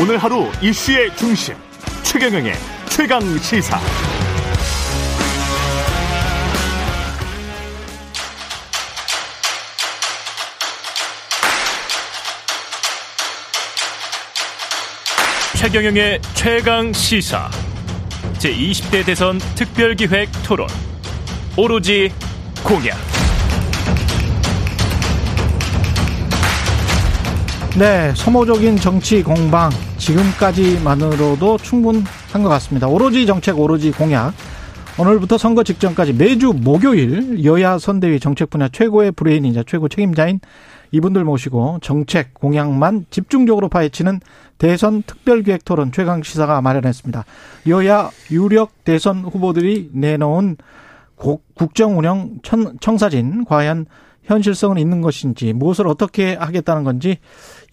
오늘 하루 이슈의 중심 최경영의 최강 시사. 최경영의 최강 시사. 제 20대 대선 특별기획 토론. 오로지 공약. 네, 소모적인 정치 공방 지금까지만으로도 충분한 것 같습니다. 오로지 정책, 오로지 공약. 오늘부터 선거 직전까지 매주 목요일 여야 선대위 정책 분야 최고의 브레인이자 최고 책임자인 이분들 모시고 정책 공약만 집중적으로 파헤치는 대선 특별기획 토론 최강 시사가 마련했습니다. 여야 유력 대선 후보들이 내놓은 국정 운영 청사진 과연 현실성은 있는 것인지 무엇을 어떻게 하겠다는 건지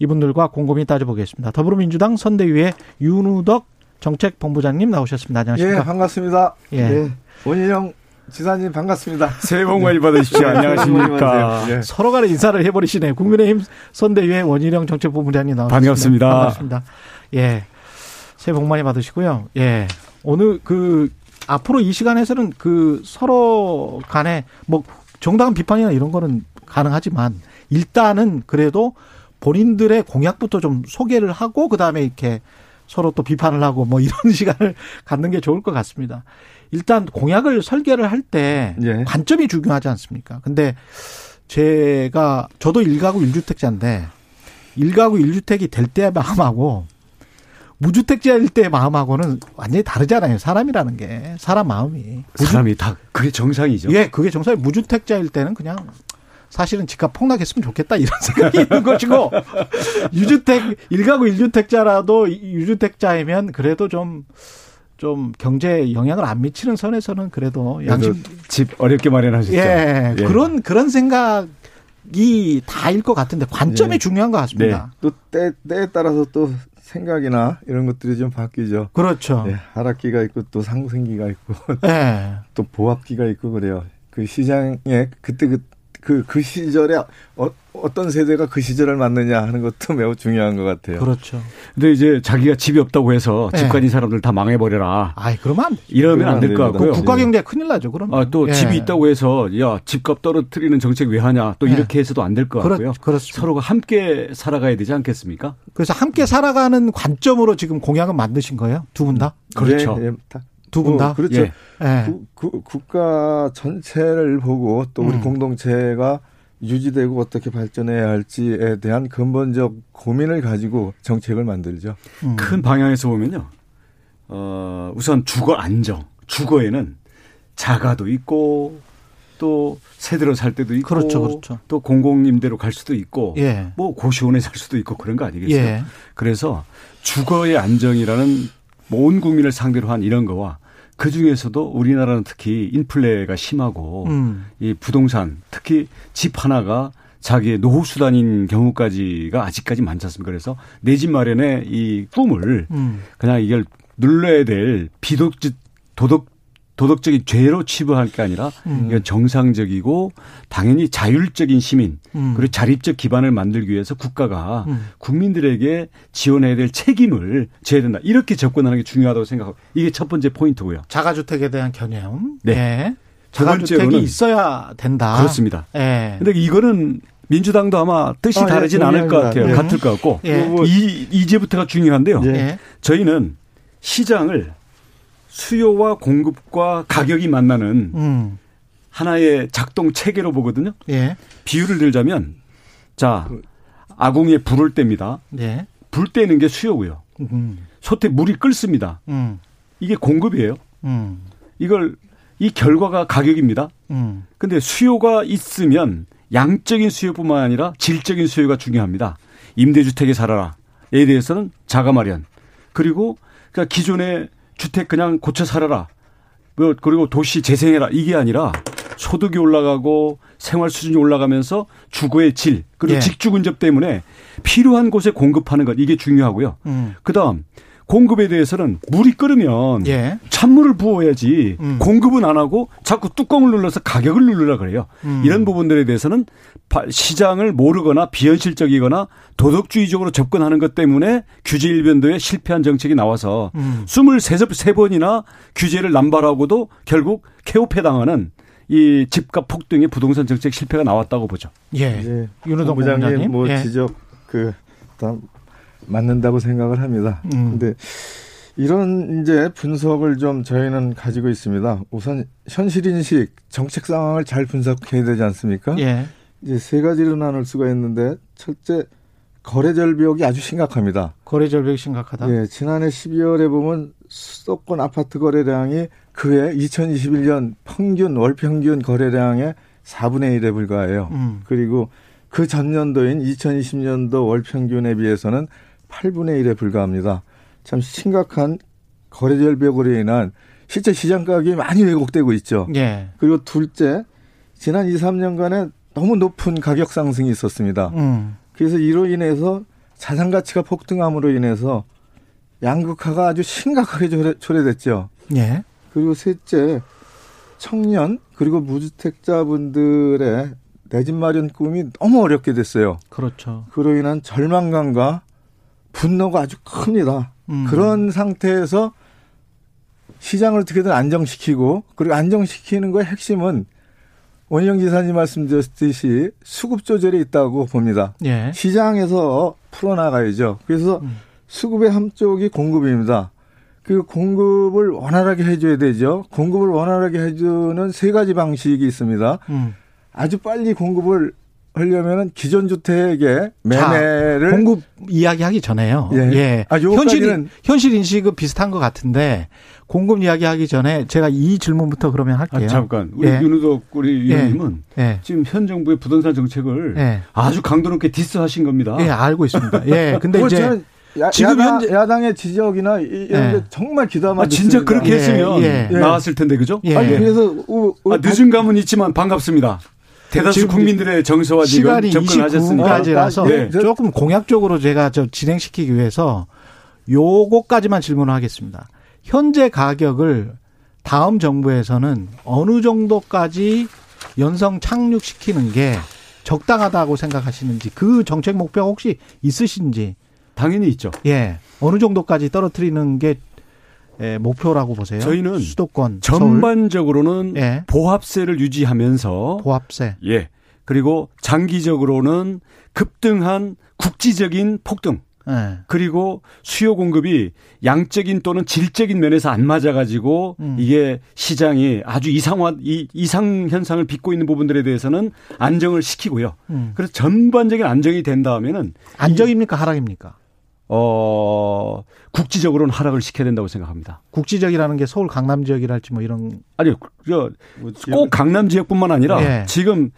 이분들과 곰곰이 따져보겠습니다. 더불어민주당 선대위의 윤우덕 정책본부장님 나오셨습니다. 안녕하십니까? 예, 반갑습니다. 예. 예. 원희영 지사님 반갑습니다. 새해 복 많이 받으십시오. 안녕하십니까. 예. 서로 간에 인사를 해버리시네요. 국민의힘 선대위의 원희영 정책본부장님 나오셨습니다. 반갑습니다. 반갑습니다. 예. 새해 복 많이 받으시고요. 예. 오늘 그 앞으로 이 시간에서는 그 서로 간에 뭐 정당한 비판이나 이런 거는 가능하지만 일단은 그래도 본인들의 공약부터 좀 소개를 하고 그다음에 이렇게 서로 또 비판을 하고 뭐 이런 시간을 갖는 게 좋을 것 같습니다. 일단 공약을 설계를 할때 예. 관점이 중요하지 않습니까? 근데 제가 저도 일가구 일주택자인데 일가구 일주택이 될 때의 마음하고 무주택자일 때의 마음하고는 완전히 다르잖아요. 사람이라는 게 사람 마음이 사람이 다 그게 정상이죠. 예, 그게 정상이 무주택자일 때는 그냥 사실은 집값 폭락했으면 좋겠다 이런 생각이 있는 것이고 유주택 일가구 일주택자라도 유주택자이면 그래도 좀좀 경제에 영향을 안 미치는 선에서는 그래도 양심 집 어렵게 마련하셨죠. 예, 예. 그런 그런 생각 이 다일 것 같은데 관점이 예. 중요한 것 같습니다. 네. 또 때 때에 따라서 또 생각이나 이런 것들이 좀 바뀌죠. 그렇죠. 네, 하락기가 있고 또 상승기가 있고 네. 또 보합기가 있고 그래요. 그 시장에 그때 그 그, 그 시절에 어, 어떤 세대가 그 시절을 맞느냐 하는 것도 매우 중요한 것 같아요. 그렇죠. 근데 이제 자기가 집이 없다고 해서 집 가진 네. 사람들 다 망해버려라. 아이, 그러면 이러면 안 될 것 같고요. 국가 경제 큰일 나죠, 그럼. 아, 또 예. 집이 있다고 해서 야, 집값 떨어뜨리는 정책 왜 하냐. 또 예. 이렇게 해서도 안 될 것 같고요. 그렇, 서로가 함께 살아가야 되지 않겠습니까? 그래서 함께 살아가는 관점으로 지금 공약은 만드신 거예요? 두 분 다? 그렇죠. 예, 예. 두 분 다? 어, 그렇죠. 예. 구, 구, 국가 전체를 보고 또 우리 음. 공동체가 유지되고 어떻게 발전해야 할지에 대한 근본적 고민을 가지고 정책을 만들죠. 음. 큰 방향에서 보면요. 어, 우선 주거 안정. 주거에는 자가도 있고 또 세대로 살 때도 있고 그렇죠, 그렇죠. 또 공공임대로 갈 수도 있고 예. 뭐 고시원에 살 수도 있고 그런 거 아니겠어요? 예. 그래서 주거의 안정이라는 온 국민을 상대로 한 이런 거와 그 중에서도 우리나라는 특히 인플레가 심하고 음. 이 부동산 특히 집 하나가 자기의 노후 수단인 경우까지가 아직까지 많지 않습니까? 그래서 내 집 마련의 이 꿈을 음. 그냥 이걸 눌러야 될 비도덕 도덕 도덕적인 죄로 치부할 게 아니라 음. 이건 정상적이고 당연히 자율적인 시민 음. 그리고 자립적 기반을 만들기 위해서 국가가 음. 국민들에게 지원해야 될 책임을 져야 된다. 이렇게 접근하는 게 중요하다고 생각하고 이게 첫 번째 포인트고요. 자가주택에 대한 개념. 네. 네. 자가주택이 있어야 된다. 그렇습니다. 네. 근데 이거는 민주당도 아마 뜻이 아, 예, 다르진 예, 않을 것 같아요. 네. 같을 것 같고 예. 이 이제부터가 중요한데요. 예. 저희는 시장을 수요와 공급과 가격이 만나는 음. 하나의 작동 체계로 보거든요. 예. 비유를 들자면 자 아궁이에 불을 뗍니다. 예. 불 떼는 게 수요고요. 음. 솥에 물이 끓습니다. 음. 이게 공급이에요. 음. 이걸 이 결과가 가격입니다. 음. 근데 수요가 있으면 양적인 수요뿐만 아니라 질적인 수요가 중요합니다. 임대주택에 살아라에 대해서는 자가 마련 그리고 그러니까 기존의 주택 그냥 고쳐 살아라. 뭐 그리고 도시 재생해라. 이게 아니라 소득이 올라가고 생활 수준이 올라가면서 주거의 질 그리고 예. 직주 근접 때문에 필요한 곳에 공급하는 것 이게 중요하고요. 음. 그다음 공급에 대해서는 물이 끓으면 예. 찬물을 부어야지 음. 공급은 안 하고 자꾸 뚜껑을 눌러서 가격을 누르라 그래요. 음. 이런 부분들에 대해서는 시장을 모르거나 비현실적이거나 도덕주의적으로 접근하는 것 때문에 규제 일변도에 실패한 정책이 나와서 음. 23번이나 규제를 남발하고도 결국 케오패 당하는 이 집값 폭등의 부동산 정책 실패가 나왔다고 보죠. 예. 예. 윤호동 부장님 뭐 예. 지적 그 맞는다고 생각을 합니다. 음. 근데 이런 이제 분석을 좀 저희는 가지고 있습니다. 우선 현실 인식, 정책 상황을 잘 분석해야 되지 않습니까? 예. 이제 세 가지로 나눌 수가 있는데 첫째 거래 절벽이 아주 심각합니다. 거래 절벽이 심각하다. 예, 지난해 12월에 보면 수도권 아파트 거래량이 그해 2021년 평균 월 평균 거래량의 4분의 1에 불과해요. 음. 그리고 그 전년도인 2020년도 월 평균에 비해서는 8분의 1에 불과합니다. 참 심각한 거래 절벽으로 인한 실제 시장 가격이 많이 왜곡되고 있죠. 예. 그리고 둘째, 지난 2, 3년간에 너무 높은 가격 상승이 있었습니다. 음. 그래서 이로 인해서 자산 가치가 폭등함으로 인해서 양극화가 아주 심각하게 초래, 됐죠 예. 그리고 셋째, 청년 그리고 무주택자분들의 내 집 마련 꿈이 너무 어렵게 됐어요. 그렇죠. 그로 인한 절망감과 분노가 아주 큽니다. 음. 그런 상태에서 시장을 어떻게든 안정시키고 그리고 안정시키는 거의 핵심은 원희영 지사님 말씀드렸듯이 수급 조절에 있다고 봅니다. 예. 시장에서 풀어나가야죠. 그래서 음. 수급의 한쪽이 공급입니다. 그 공급을 원활하게 해줘야 되죠. 공급을 원활하게 해주는 세 가지 방식이 있습니다. 음. 아주 빨리 공급을 하려면은 기존 주택의 매매를 자, 공급 이야기하기 전에요. 예. 예. 아, 현실 현실 인식은 비슷한 것 같은데 공급 이야기하기 전에 제가 이 질문부터 그러면 할게요. 아, 잠깐 우리 예. 윤우덕 우리 위원님은 예. 예. 지금 현 정부의 부동산 정책을 예. 아주 강도 높게 디스하신 겁니다. 예, 알고 있습니다. 예, 근데 이제 야, 지금 야당, 현재 야당의 지적이나 이런 게 정말 기다만 아, 진짜 그렇게 했으면 나왔을 텐데 그죠? 아니 그래서 우, 우, 아, 늦은 감은 있지만 반갑습니다. 대다수 국민들의 정서와 시간이 29분까지라서 네. 조금 공약적으로 제가 저 진행시키기 위해서 요거까지만 질문을 하겠습니다. 현재 가격을 다음 정부에서는 어느 정도까지 연성 착륙시키는 게 적당하다고 생각하시는지 그 정책 목표 혹시 있으신지 당연히 있죠. 예. 어느 정도까지 떨어뜨리는 게 예, 목표라고 보세요? 저희는 수도권 전반적으로는 예. 보합세를 유지하면서 보합세 예 그리고 장기적으로는 급등한 국지적인 폭등 예. 그리고 수요 공급이 양적인 또는 질적인 면에서 안 맞아가지고 음. 이게 시장이 아주 이상화 이, 이상 현상을 빚고 있는 부분들에 대해서는 안정을 시키고요. 음. 그래서 전반적인 안정이 된다면은 안정입니까 하락입니까? 어, 국지적으로는 하락을 시켜야 된다고 생각합니다. 국지적이라는 게 서울 강남 지역이랄지 뭐 이런. 아니요. 꼭 강남 지역뿐만 아니라 예. 지금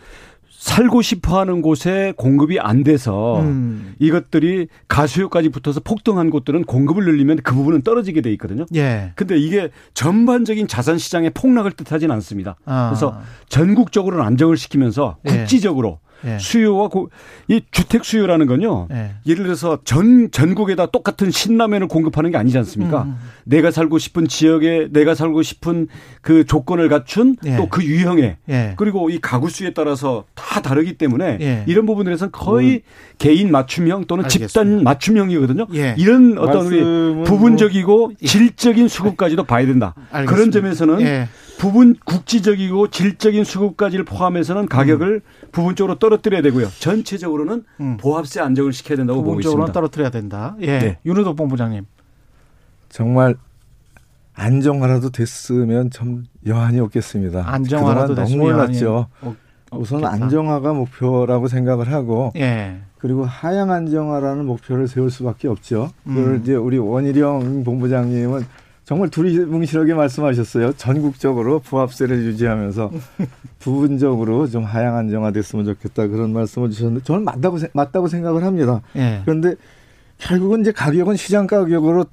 살고 싶어 하는 곳에 공급이 안 돼서 음. 이것들이 가수요까지 붙어서 폭등한 곳들은 공급을 늘리면 그 부분은 떨어지게 돼 있거든요. 예. 근데 이게 전반적인 자산 시장의 폭락을 뜻하지는 않습니다. 아. 그래서 전국적으로는 안정을 시키면서 예. 국지적으로 예. 예. 수요와 고, 이 주택 수요라는 건요. 예. 예를 들어서 전 전국에다 똑같은 신라면을 공급하는 게 아니지 않습니까? 음. 음. 내가 살고 싶은 지역에 내가 살고 싶은 그 조건을 갖춘 예. 또그 유형에 예. 그리고 이 가구 수에 따라서 다 다르기 때문에 예. 이런 부분들에서는 거의 음. 개인 맞춤형 또는 알겠습니다. 집단 맞춤형이거든요. 예. 이런 어떤 우리 부분적이고 뭐 질적인 수급까지도 봐야 된다. 알겠습니다. 그런 점에서는 부분 국지적이고 질적인 수급까지를 포함해서는 가격을 음. 부분적으로 떨어뜨려야 되고요. 전체적으로는 음. 보합세 안정을 시켜야 된다고 보고 있습니다. 부분적으로는 떨어뜨려야 된다. 예. 네. 윤호덕 본부장님. 정말 안정화라도 됐으면 참 여한이 없겠습니다. 안정화라도 너무 몰랐죠. 우선 안정화가 목표라고 생각을 하고 예. 그리고 하향 안정화라는 목표를 세울 수밖에 없죠. 그걸 음. 이제 우리 원희룡 본부장님은 정말 두리뭉실하게 말씀하셨어요. 전국적으로 부합세를 유지하면서 부분적으로 좀 하향 안정화됐으면 좋겠다 그런 말씀을 주셨는데 저는 맞다고 맞다고 생각을 합니다. 예. 그런데 결국은 이제 가격은 시장 가격으로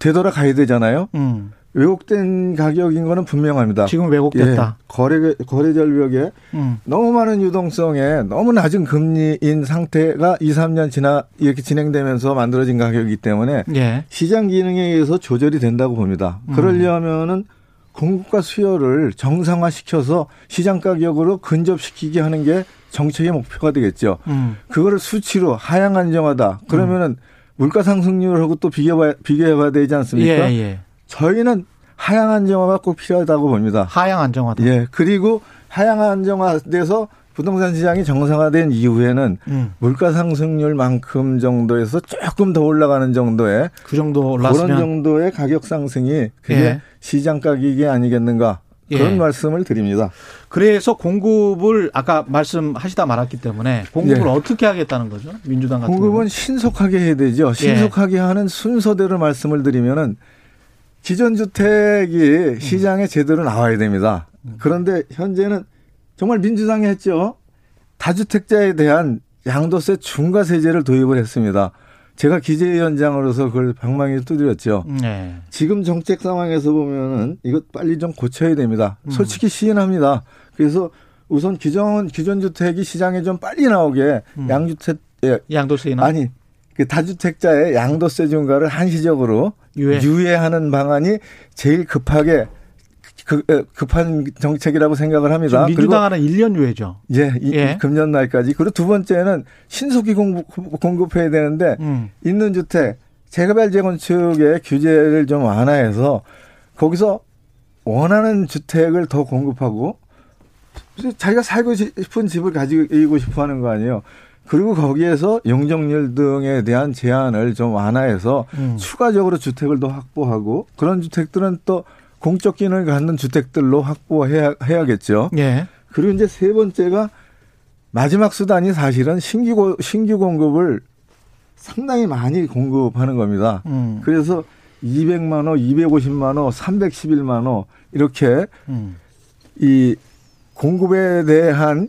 되돌아가야 되잖아요. 음. 왜곡된 가격인 거는 분명합니다. 지금 왜곡됐다. 예, 거래 거래 절 벽에 음. 너무 많은 유동성에 너무 낮은 금리인 상태가 2, 3년 지나 이렇게 진행되면서 만들어진 가격이기 때문에 예. 시장 기능에 의해서 조절이 된다고 봅니다. 음. 그러려면은 공급과 수요를 정상화시켜서 시장 가격으로 근접시키게 하는 게 정책의 목표가 되겠죠. 음. 그거를 수치로 하향 안정하다. 그러면은 음. 물가 상승률하고 또 비교해 비교해 봐야 되지 않습니까? 예, 예. 저희는 하향 안정화가 꼭 필요하다고 봅니다. 하향 안정화다. 예. 그리고 하향 안정화돼서 부동산 시장이 정상화된 이후에는 음. 물가 상승률만큼 정도에서 조금 더 올라가는 정도의 그 정도 올랐으면 그런 정도의 가격 상승이 그게 예. 시장 가격이 아니겠는가 그런 예. 말씀을 드립니다. 그래서 공급을 아까 말씀하시다 말았기 때문에 공급을 예. 어떻게 하겠다는 거죠? 민주당 같은 공급은 경우는. 신속하게 해야 되죠. 신속하게 예. 하는 순서대로 말씀을 드리면은 기존 주택이 시장에 제대로 나와야 됩니다. 그런데 현재는 정말 민주당이 했죠. 다주택자에 대한 양도세 중과세제를 도입을 했습니다. 제가 기재위원장으로서 그걸 방망이를 두드렸죠. 네. 지금 정책 상황에서 보면은 이것 빨리 좀 고쳐야 됩니다. 음. 솔직히 시인합니다. 그래서 우선 기존 기존 주택이 시장에 좀 빨리 나오게 음. 양주택 예. 양도세 인 아니 그 다주택자의 양도세 중과를 한시적으로 유예. 유예하는 방안이 제일 급하게 그, 급한 정책이라고 생각을 합니다. 민주당 은 1년 유예죠. 예, 예. 금년 날까지. 그리고 두 번째는 신속히 공급, 공급해야 되는데 음. 있는 주택 재개발 재건축의 규제를 좀 완화해서 거기서 원하는 주택을 더 공급하고 자기가 살고 싶은 집을 가지고 싶어 하는 거 아니에요. 그리고 거기에서 용적률 등에 대한 제한을 좀 완화해서 음. 추가적으로 주택을 더 확보하고 그런 주택들은 또 공적 기능을 갖는 주택들로 확보해야겠죠. 예. 그리고 이제 세 번째가 마지막 수단이 사실은 신규 신규 공급을 상당히 많이 공급하는 겁니다. 음. 그래서 200만 호, 250만 호, 311만 호 이렇게 음. 이 공급에 대한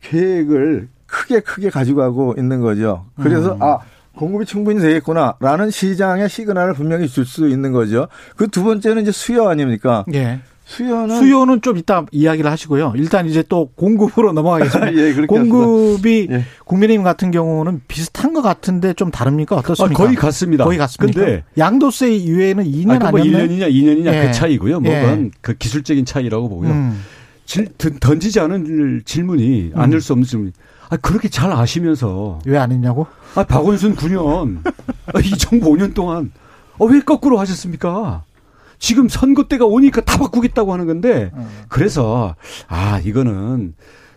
계획을 크게 크게 가지고 있는 거죠. 그래서 음. 아 공급이 충분히 되겠구나라는 시장의 시그널을 분명히 줄 수 있는 거죠. 그 두 번째는 이제 수요 아닙니까? 예. 수요는 수요는 좀 이따 이야기를 하시고요. 일단 이제 또 공급으로 넘어가겠습니다. 예, 공급이 예. 국민의힘 같은 경우는 비슷한 것 같은데 좀 다릅니까? 어떻습니까? 아, 거의 같습니다. 거의 같습니다. 근데 양도세 이외에는 2년 아, 뭐 1년이냐 2년이냐 예. 그 차이고요. 뭐 예. 그건 그 기술적인 차이라고 보고요. 음. 질, 던지지 않은 질문이 음. 아닐 수 없는 질문. 아, 그렇게 잘 아시면서. 왜 안 했냐고? 아, 박원순 9년, 아, 이 정부 5년 동안, 어, 왜 거꾸로 하셨습니까? 지금 선거 때가 오니까 다 바꾸겠다고 하는 건데, 음. 그래서, 아, 이거는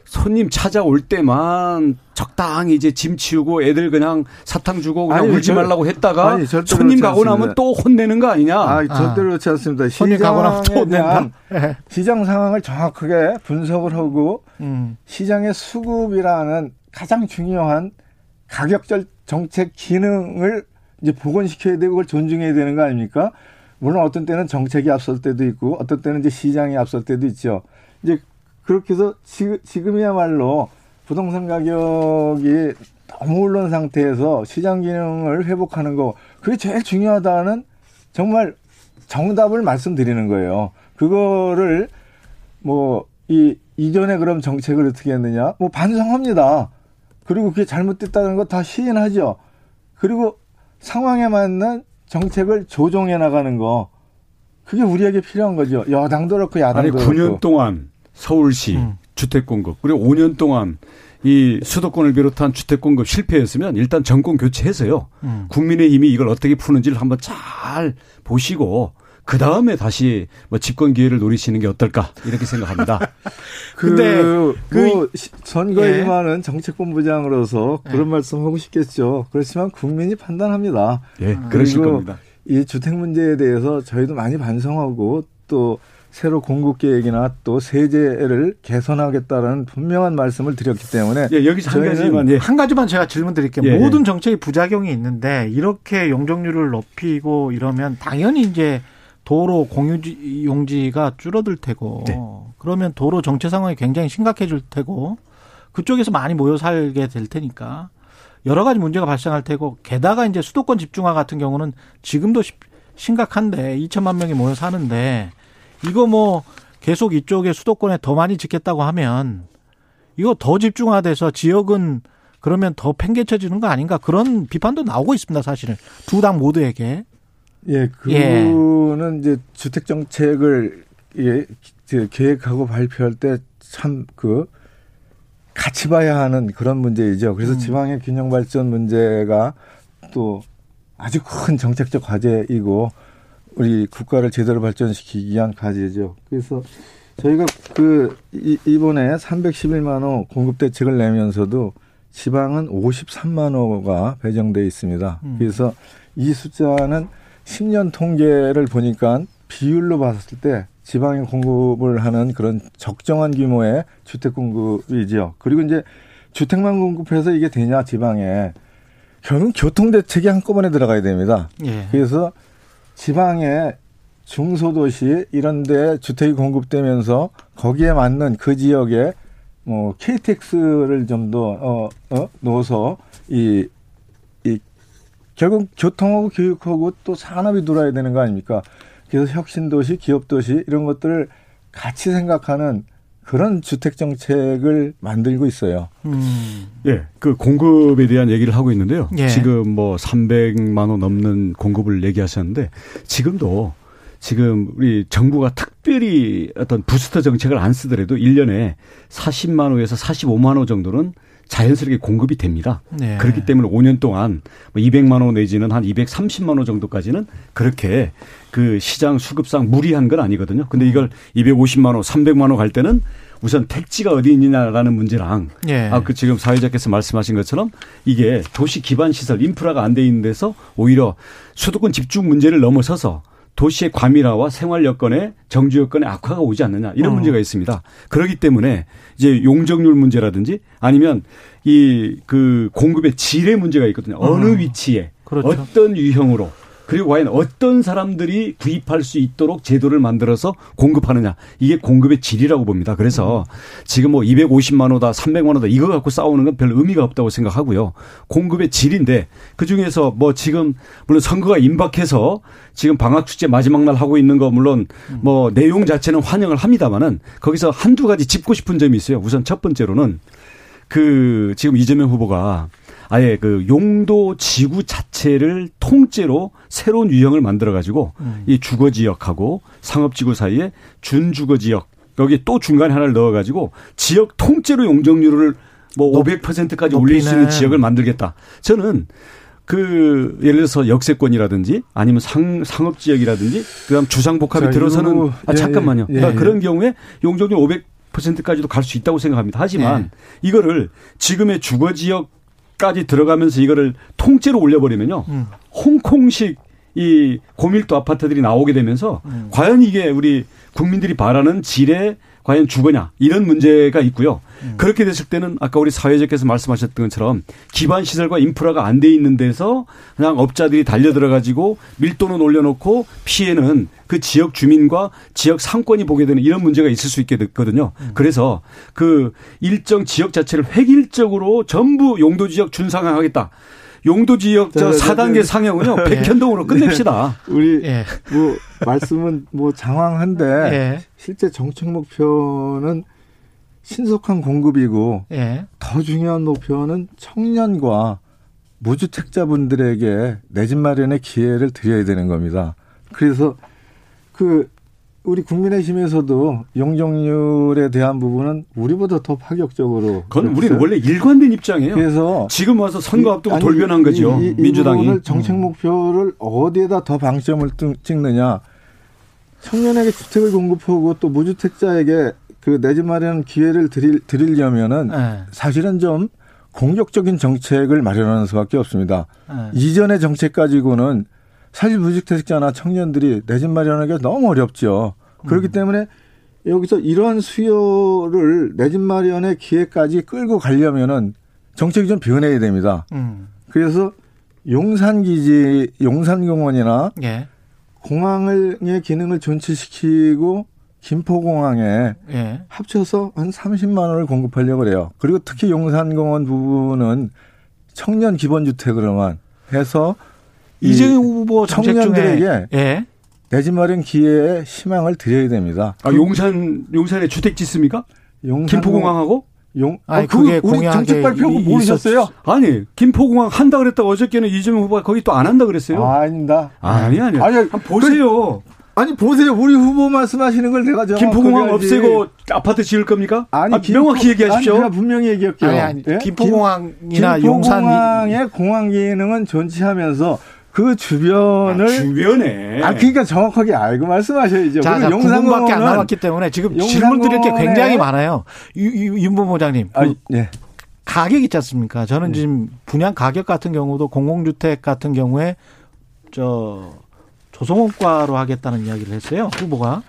손님 찾아올 때만 적당히 이제 짐 치우고 애들 그냥 사탕 주고 그냥 아니, 울지 말라고 했다가 아니, 손님 가고 나면 또 혼내는 거 아니냐? 아, 절대로 그렇지 않습니다. 손님 가고 나면 또 혼낸다. 시장 상황을 정확하게 분석을 하고 음. 시장의 수급이라는 가장 중요한 가격절 정책 기능을 이제 복원시켜야 되고 그걸 존중해야 되는 거 아닙니까? 물론 어떤 때는 정책이 앞설 때도 있고 어떤 때는 이제 시장이 앞설 때도 있죠. 이제 그렇게 해서 지금, 이야말로 부동산 가격이 너무 오른 상태에서 시장 기능을 회복하는 거 그게 제일 중요하다는 정말 정답을 말씀드리는 거예요. 그거를 뭐 이 이전에 그럼 정책을 어떻게 했느냐? 뭐 반성합니다. 그리고 그게 잘못됐다는 거 다 시인하죠. 그리고 상황에 맞는 정책을 조정해 나가는 거 그게 우리에게 필요한 거죠. 여당도 그렇고 야당도 아니, 그렇고. 9년 동안 서울시 음. 주택 공급 그리고 5년 동안 이 수도권을 비롯한 주택 공급 실패했으면 일단 정권 교체해서요. 음. 국민의힘이 이걸 어떻게 푸는지를 한번 잘 보시고 그 다음에 다시 뭐 집권 기회를 노리시는 게 어떨까 이렇게 생각합니다. 근데 그 선거에 임하는 예. 정책본부장으로서 그런 예. 말씀 하고 싶겠죠. 그렇지만 국민이 판단합니다. 예, 그러실 겁니다. 이 주택 문제에 대해서 저희도 많이 반성하고 또 새로 공급 계획이나 또 세제를 개선하겠다는 분명한 말씀을 드렸기 때문에 예, 여기서 한 가지만 예. 한 가지만 제가 질문 드릴게요. 예, 예. 모든 정책이 부작용이 있는데 이렇게 용적률을 높이고 이러면 당연히 이제 도로 공유 용지가 줄어들 테고 네. 그러면 도로 정체 상황이 굉장히 심각해질 테고 그쪽에서 많이 모여 살게 될 테니까 여러 가지 문제가 발생할 테고 게다가 이제 수도권 집중화 같은 경우는 지금도 심각한데 2천만 명이 모여 사는데 이거 뭐 계속 이쪽에 수도권에 더 많이 짓겠다고 하면 이거 더 집중화돼서 지역은 그러면 더 팽개쳐지는 거 아닌가 그런 비판도 나오고 있습니다 사실은 두 당 모두에게 예 그거는 예. 이제 주택 정책을 예 계획하고 발표할 때 참 그 같이 봐야 하는 그런 문제이죠 그래서 음. 지방의 균형 발전 문제가 또 아주 큰 정책적 과제이고 우리 국가를 제대로 발전시키기 위한 과제죠. 그래서 저희가 그 이번에 311만 호 공급 대책을 내면서도 지방은 53만 호가 배정돼 있습니다. 음. 그래서 이 숫자는 10년 통계를 보니까 비율로 봤을 때 지방에 공급을 하는 그런 적정한 규모의 주택 공급이죠. 그리고 이제 주택만 공급해서 이게 되냐 지방에 결국 교통 대책이 한꺼번에 들어가야 됩니다. 예. 그래서 지방의 중소도시 이런 데 주택이 공급되면서 거기에 맞는 그 지역에 뭐 KTX를 좀 더 어, 어, 넣어서 이, 이 결국 교통하고 교육하고 또 산업이 돌아야 되는 거 아닙니까? 그래서 혁신도시, 기업도시 이런 것들을 같이 생각하는 그런 주택 정책을 만들고 있어요. 음. 예, 그 공급에 대한 얘기를 하고 있는데요. 예. 지금 뭐 300만 원 넘는 공급을 얘기하셨는데 지금도 지금 우리 정부가 특별히 어떤 부스터 정책을 안 쓰더라도 1년에 40만 호에서 45만 호 정도는 자연스럽게 공급이 됩니다. 네. 그렇기 때문에 5년 동안 200만 뭐원 내지는 한 230만 원 정도까지는 그렇게 그 시장 수급상 무리한 건 아니거든요. 근데 이걸 250만 원, 300만 원 갈 때는 우선 택지가 어디 있느냐라는 문제랑 예. 아그 지금 사회자께서 말씀하신 것처럼 이게 도시 기반 시설 인프라가 안 돼 있는 데서 오히려 수도권 집중 문제를 넘어서서 도시의 과밀화와 생활 여건의 정주 여건의 악화가 오지 않느냐 이런 어. 문제가 있습니다. 그렇기 때문에 이제 용적률 문제라든지 아니면 이 그 공급의 질의 문제가 있거든요. 어느 어. 위치에 그렇죠. 어떤 유형으로 그리고 과연 어떤 사람들이 구입할 수 있도록 제도를 만들어서 공급하느냐. 이게 공급의 질이라고 봅니다. 그래서 지금 뭐 250만 호다, 300만 호다 이거 갖고 싸우는 건 별 의미가 없다고 생각하고요. 공급의 질인데 그 중에서 뭐 지금 물론 선거가 임박해서 지금 방학 축제 마지막 날 하고 있는 거 물론 뭐 내용 자체는 환영을 합니다만은 거기서 한두 가지 짚고 싶은 점이 있어요. 우선 첫 번째로는 그 지금 이재명 후보가 아예 그 용도 지구 자체를 통째로 새로운 유형을 만들어 가지고 음. 이 주거 지역하고 상업 지구 사이에 준주거 지역 여기 또 중간에 하나를 넣어 가지고 지역 통째로 용적률을 뭐 500%까지 올릴 수 있는 지역을 만들겠다. 저는 그 예를 들어서 역세권이라든지 아니면 상 상업 지역이라든지 그다음 주상복합이 들어서는 아 잠깐만요. 예, 예, 그러니까 그런 경우에 용적률 500%까지도 갈 수 있다고 생각합니다. 하지만 예. 이거를 지금의 주거 지역 까지 들어가면서 이거를 통째로 올려버리면요. 음. 홍콩식 이 고밀도 아파트들이 나오게 되면서 음. 과연 이게 우리 국민들이 바라는 질의 과연 주거냐 이런 문제가 있고요. 음. 그렇게 됐을 때는 아까 우리 사회자께서 말씀하셨던 것처럼 기반 시설과 인프라가 안 돼 있는 데서 그냥 업자들이 달려 들어 가지고 밀도는 올려놓고 피해는 그 지역 주민과 지역 상권이 보게 되는 이런 문제가 있을 수 있게 됐거든요. 음. 그래서 그 일정 지역 자체를 획일적으로 전부 용도 지역 준상화하겠다. 용도 지역 저 4단계 상향은요. 예. 백현동으로 끝냅시다. 우리 예. 뭐 말씀은 뭐 장황한데 예. 실제 정책 목표는 신속한 공급이고 예. 더 중요한 목표는 청년과 무주택자분들에게 내 집 마련의 기회를 드려야 되는 겁니다. 그래서 그 우리 국민의힘에서도 용적률에 대한 부분은 우리보다 더 파격적으로. 그건 우리는 원래 일관된 입장이에요. 그래서 지금 와서 선거 앞두고 아니, 돌변한 거죠. 이, 이, 민주당이. 정책 목표를 어디에다 더 방점을 찍느냐. 청년에게 주택을 공급하고 또 무주택자에게 그 내 집 마련 기회를 드릴, 드리려면은 네. 사실은 좀 공격적인 정책을 마련하는 수밖에 없습니다. 네. 이전의 정책 가지고는 사실 무주택자나 청년들이 내 집 마련하기가 너무 어렵죠. 그렇기 음. 때문에 여기서 이러한 수요를 내 집 마련의 기회까지 끌고 가려면은 정책이 좀 변해야 됩니다. 음. 그래서 용산기지, 용산공원이나 예. 공항의 기능을 존치시키고 김포공항에 예. 합쳐서 한 30만 원을 공급하려고 그래요. 그리고 특히 용산공원 부분은 청년 기본주택으로만 해서 이재용 후보 청년들에게 예. 내집 마련 기회에 희망을 드려야 됩니다. 아, 용산 용산에 주택 짓습니까? 용산 김포공항하고 용, 아니, 아, 그게 우리 정책 발표하고 모르셨어요? 아니, 김포공항 한다 그랬다 어저께는 이재명 후보가 거기 또 안 한다 그랬어요. 아, 닙니다 아니, 아니. 아니, 한번 보세요. 그, 아니, 보세요. 우리 후보 말씀하시는 걸 내가 김포공항 없애고 아파트 지을 겁니까? 아니, 아, 명확히 얘기하십시오. 아니, 분명히 얘기할게요. 아니, 아니, 예? 김포공항이나 용산. 김포공항의 공항 기능은 존치하면서 그 주변을 아, 주변에 아 그러니까 정확하게 알고 말씀하셔야죠. 자, 자 용산밖에 안 남았기 때문에 지금 질문 드릴 게 굉장히 많아요. 윤 본 부장님. 그 아, 예. 가격 있지 않습니까? 저는 네. 지금 분양 가격 같은 경우도 공공주택 같은 경우에 저 조성원가로 하겠다는 이야기를 했어요. 후보가.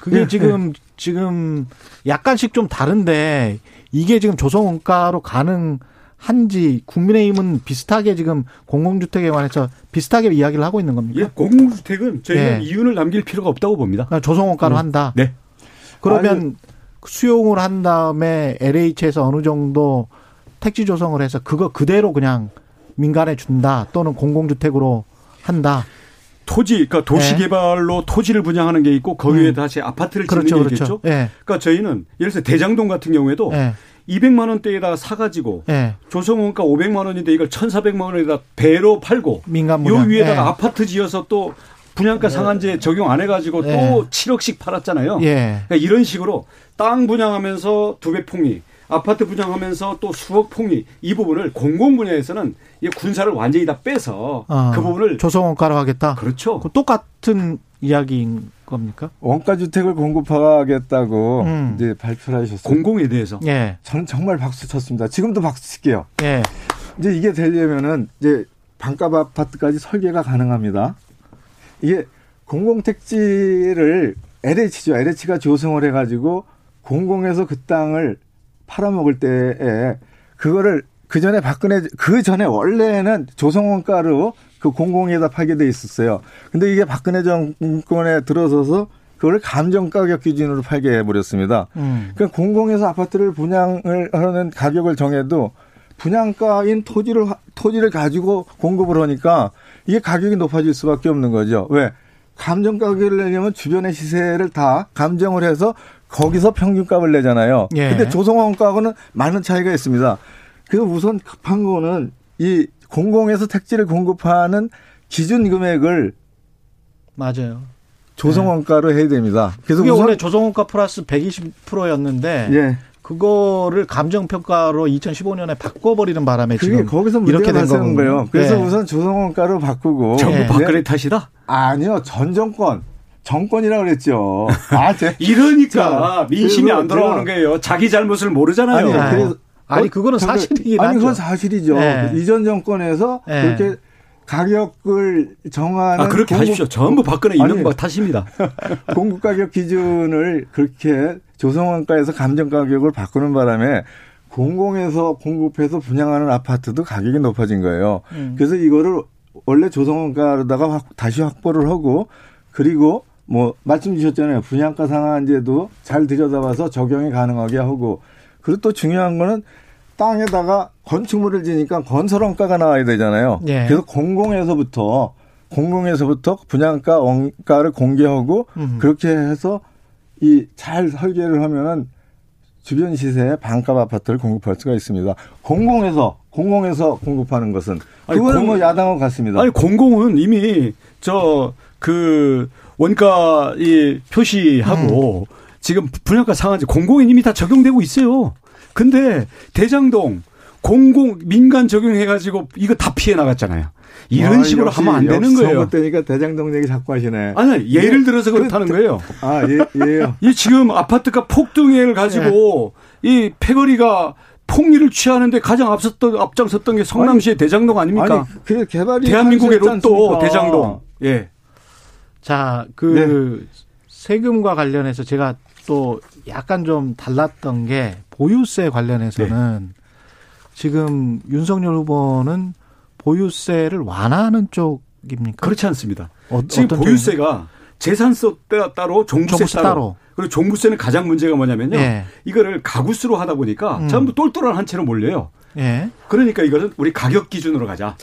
그게 네, 지금 네. 지금 약간씩 좀 다른데 이게 지금 조성원가로 가능 한지 국민의힘은 비슷하게 지금 공공주택에 관해서 비슷하게 이야기를 하고 있는 겁니까? 예, 공공주택은 저희는 예. 이윤을 남길 필요가 없다고 봅니다. 그러니까 조성원가로 음. 한다. 네. 그러면 아니, 수용을 한 다음에 LH에서 어느 정도 택지 조성을 해서 그거 그대로 그냥 민간에 준다 또는 공공주택으로 한다. 토지, 그러니까 도시 개발로 네. 토지를 분양하는 게 있고 거기에 음. 다시 아파트를 짓는 그렇죠, 게 있겠죠. 그렇죠. 네. 그러니까 저희는 예를 들어 서 대장동 같은 경우에도 네. 200만 원대에다 사가지고 네. 조성원가 500만 원인데 이걸 1,400만 원에다 배로 팔고 민간 요 위에다가 네. 아파트 지어서 또 분양가 네. 상한제 적용 안 해가지고 또 7억씩 팔았잖아요. 그러니까 이런 식으로 땅 분양하면서 두 배 폭리, 아파트 분양하면서 또 수억 폭리 이 부분을 공공 분야에서는 이 군사를 완전히 다 빼서 아, 그 부분을 조성원가로 하겠다. 그렇죠. 똑같은 이야기인 겁니까? 원가 주택을 공급하겠다고 음. 이제 발표를 하셨어요. 공공에 대해서. 예. 저는 정말 박수 쳤습니다. 지금도 박수 칠게요. 예. 이제 이게 되려면은 이제 반값 아파트까지 설계가 가능합니다. 이게 공공택지를 LH죠. LH가 조성을 해가지고 공공에서 그 땅을 팔아먹을 때에 그거를 그 전에 박근혜 그 전에 원래는 조성원가로 그 공공에다 팔게 돼 있었어요. 근데 이게 박근혜 정권에 들어서서 그걸 감정 가격 기준으로 팔게 해버렸습니다. 음. 그러니까 공공에서 아파트를 분양을 하는 가격을 정해도 분양가인 토지를 토지를 가지고 공급을 하니까 이게 가격이 높아질 수밖에 없는 거죠. 왜? 감정 가격을 내려면 주변의 시세를 다 감정을 해서 거기서 평균값을 내잖아요. 예. 근데 조성원가하고는 많은 차이가 있습니다. 그래서 우선 급한 거는 이 공공에서 택지를 공급하는 기준 금액을 맞아요. 조성원가로 해야 됩니다. 그래서 그게 원래 조성원가 플러스 120%였는데 예. 그거를 감정평가로 2015년에 바꿔버리는 바람에 지금 거기서 이렇게 된 거예요. 그래서 네. 우선 조성원가로 바꾸고 정부 네. 박근혜 탓이다? 아니요, 전 정권. 정권이라 그랬죠. 아, 제 이러니까 민심이 안 돌아오는 거예요. 자기 잘못을 모르잖아요. 아니, 그래서 아니 그거는 사실이긴 아니 그건 사실이죠. 네. 이전 정권에서 네. 그렇게 가격을 정하는 아 그렇게 공급, 하십시오. 전부 박근혜 이명박 탓입니다. 공급 가격 기준을 그렇게 조성원가에서 감정 가격을 바꾸는 바람에 공공에서 공급해서 분양하는 아파트도 가격이 높아진 거예요. 음. 그래서 이거를 원래 조성원가로다가 다시 확보를 하고 그리고 뭐 말씀 주셨잖아요. 분양가 상한제도 잘 들여다봐서 적용이 가능하게 하고 그리고 또 중요한 거는 땅에다가 건축물을 지니까 건설원가가 나와야 되잖아요. 예. 그래서 공공에서부터 공공에서부터 분양가 원가를 공개하고 음. 그렇게 해서 이 잘 설계를 하면은 주변 시세에 반값 아파트를 공급할 수가 있습니다. 공공에서 공공에서 공급하는 것은 그거는 아니, 뭐 야당하고 같습니다. 아니 공공은 이미 저 그 원가 이 표시하고 음. 지금 분양가 상한제 공공에 이미 다 적용되고 있어요. 근데 대장동 공공 민간 적용해 가지고 이거 다 피해 나갔잖아요. 이런 아, 식으로 역시, 하면 안 되는 거예요. 선거 때니까 대장동 얘기 자꾸 하시네. 아니 예를 예. 들어서 그렇다는 거예요. 아 예, 예요. 이 지금 아파트가 폭등을 가지고 예. 이 패거리가 폭리를 취하는데 가장 앞섰던 앞장섰던 게 성남시의 아니, 대장동 아닙니까? 아니, 그 개발이 대한민국의 로또 대장동. 예. 자, 그 네. 세금과 관련해서 제가 또 약간 좀 달랐던 게 보유세 관련해서는 네. 지금 윤석열 후보는 보유세를 완화하는 쪽입니까? 그렇지 않습니다. 어, 지금 보유세가 재산세 따로 종부세, 종부세 따로, 따로, 그리고 종부세는 가장 문제가 뭐냐면요. 예. 이거를 가구수로 하다 보니까 음. 전부 똘똘한 한 채로 몰려요. 예. 그러니까 이거는 우리 가격 기준으로 가자.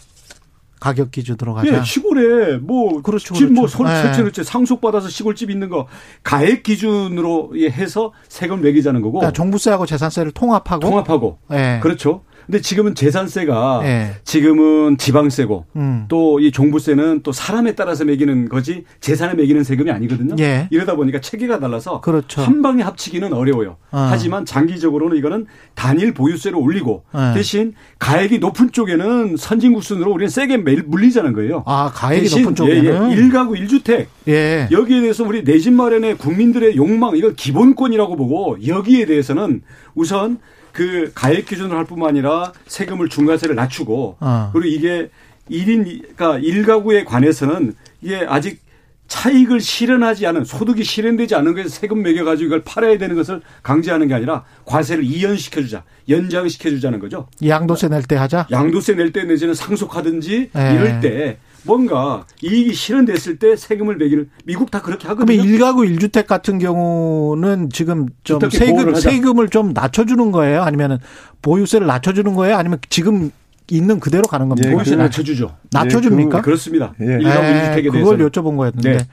가격 기준으로 가자. 예, 시골에 뭐 그렇죠, 집뭐 그렇죠. 뭐 네. 설치 상속 받아서 시골집 있는 거 가액 기준으로 해서 세금 매기자는 거고. 그러니까 종부세하고 재산세를 통합하고. 통합하고. 네. 그렇죠. 근데 지금은 재산세가 네. 지금은 지방세고 음. 또이 종부세는 또 사람에 따라서 매기는 거지 재산에 매기는 세금이 아니거든요. 예. 이러다 보니까 체계가 달라서 그렇죠. 한 방에 합치기는 어려워요. 어. 하지만 장기적으로는 이거는 단일 보유세를 올리고 네. 대신 가액이 높은 쪽에는 선진국 순으로 우리는 세게 물리자는 거예요. 아 가액이 높은 쪽에는 예, 예. 1가구 1주택 예. 여기에 대해서 우리 내 집 마련의 국민들의 욕망 이건 기본권이라고 보고 여기에 대해서는 우선 그 가액 기준으로 할 뿐만 아니라 세금을 중과세를 낮추고 어. 그리고 이게 1인 그러니까 1가구에 관해서는 이게 아직 차익을 실현하지 않은 소득이 실현되지 않은 것에서 세금 매겨 가지고 이걸 팔아야 되는 것을 강제하는 게 아니라 과세를 이연시켜 주자. 연장시켜 주자는 거죠. 양도세 낼 때 하자. 양도세 낼 때 내지는 상속하든지 네. 이럴 때 뭔가 이익이 실현됐을 때 세금을 매기는 미국 다 그렇게 하거든요. 그러면 1가구 1주택 같은 경우는 지금 좀 세금 세금을 좀 낮춰 주는 거예요? 아니면은 보유세를 낮춰 주는 거예요? 아니면 지금 있는 그대로 가는 겁니다. 예, 보유세 낮춰 주죠. 낮춰 줍니까? 예, 그, 렇습니다 예. 1가구 1주택에 대해서 그걸 여쭤본 거였는데 네.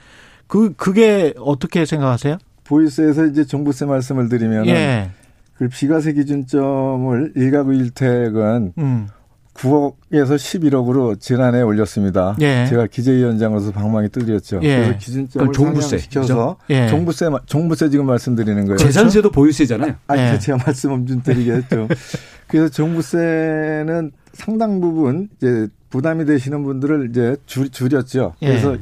그 그게 어떻게 생각하세요? 보유세에서 이제 종부세 말씀을 드리면 예. 그 비과세 기준점을 1가구 1택은 음. 9억에서 11억으로 지난해 올렸습니다. 예. 제가 기재위원장으로서 방망이 뜯드렸죠 예. 그래서 기준점을 종부세 시켜서 예. 종부세 종부세 지금 말씀드리는 거예요. 재산세도 보유세잖아요. 아니 예. 제가 말씀 좀 드리겠죠. 그래서 종부세는 상당 부분 이제 부담이 되시는 분들을 이제 줄, 줄였죠. 예. 그래서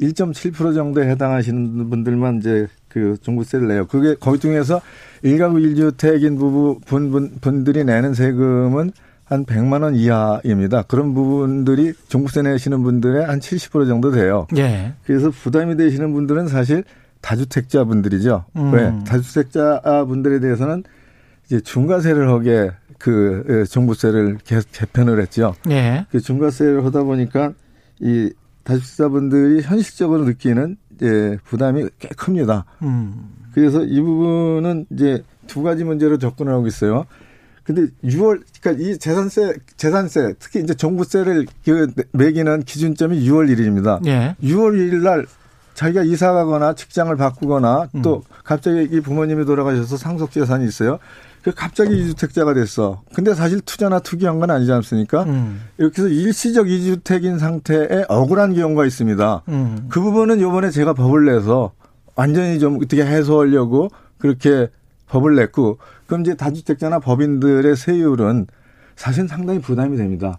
1.7% 정도에 해당하시는 분들만 이제 그 종부세를 내요. 그게 거기 중에서 1가구 1주택인 부부 분, 분들이 내는 세금은 한 100만 원 이하입니다. 그런 부분들이 종부세 내시는 분들의 한 70% 정도 돼요. 예. 그래서 부담이 되시는 분들은 사실 다주택자 분들이죠. 음. 왜? 다주택자 분들에 대해서는 이제 중과세를 하게 그 예, 종부세를 개편을 했죠. 예. 그 중과세를 하다 보니까 이 다주택자 분들이 현실적으로 느끼는 이제 부담이 꽤 큽니다. 음. 그래서 이 부분은 이제 두 가지 문제로 접근을 하고 있어요. 근데 6월 그러니까 이 재산세 재산세 특히 이제 종부세를 그 매기는 기준점이 6월 1일입니다. 예. 6월 1일 날 자기가 이사 가거나 직장을 바꾸거나 또 음. 갑자기 이 부모님이 돌아가셔서 상속 재산이 있어요. 그 갑자기 이주택자가 됐어. 근데 사실 투자나 투기한 건 아니지 않습니까? 음. 이렇게 해서 일시적 이주택인 상태에 억울한 경우가 있습니다. 음. 그 부분은 요번에 제가 법을 내서 완전히 좀 어떻게 해소하려고 그렇게 법을 냈고 그럼 이제 다주택자나 법인들의 세율은 사실 상당히 부담이 됩니다.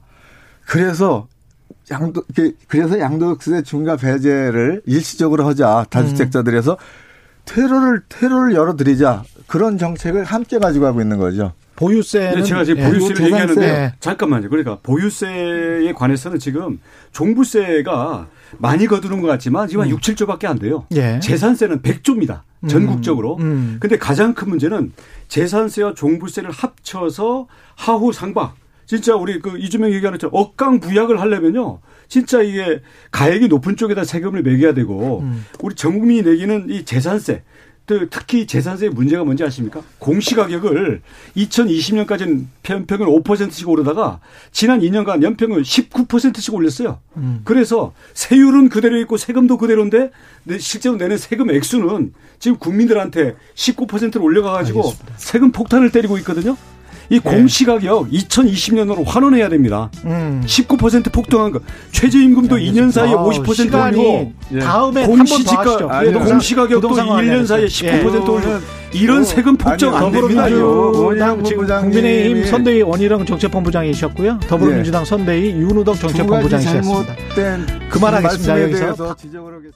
그래서 양도 그래서 양도세 중과 배제를 일시적으로 하자 다주택자들에서 테러를 테러를 열어드리자 그런 정책을 함께 가지고 가고 있는 거죠. 보유세는 제가 지금 예. 보유세를 얘기하는데 예. 잠깐만요. 그러니까 보유세에 관해서는 지금 종부세가 많이 거두는 것 같지만 지금 한 음. 6, 7조밖에 안 돼요. 예. 재산세는 100조입니다. 전국적으로. 음. 음. 근데 가장 큰 문제는 재산세와 종부세를 합쳐서 하후 상박. 진짜 우리 그 이주명 얘기하는 것처럼 억강 부약을 하려면요. 진짜 이게 가액이 높은 쪽에다 세금을 매겨야 되고 음. 우리 전 국민이 내기는 이 재산세 특히 재산세의 문제가 뭔지 아십니까? 공시가격을 2020년까지는 연평균 5%씩 오르다가 지난 2년간 연평균 19%씩 올렸어요. 음. 그래서 세율은 그대로 있고 세금도 그대로인데 실제로 내는 세금 액수는 지금 국민들한테 19%를 올려가가지고 세금 폭탄을 때리고 있거든요. 이 예. 공시가격 2020년으로 환원해야 됩니다. 음. 19% 폭등한 거. 최저임금도 야, 2년 사이에 아, 50% 올리고 예. 다음에 공시지가 예, 공시가격도 1년 사이에 19% 예. 올리고 이런 어, 세금 폭정 아니, 안 됩니다. 더불어민주당 지금 국민의힘 선대위 원희룡 정책본부장이셨고요. 더불어민주당 예. 선대위 윤우덕 정책본부장이셨습니다. 그만하겠습니다. 여기서.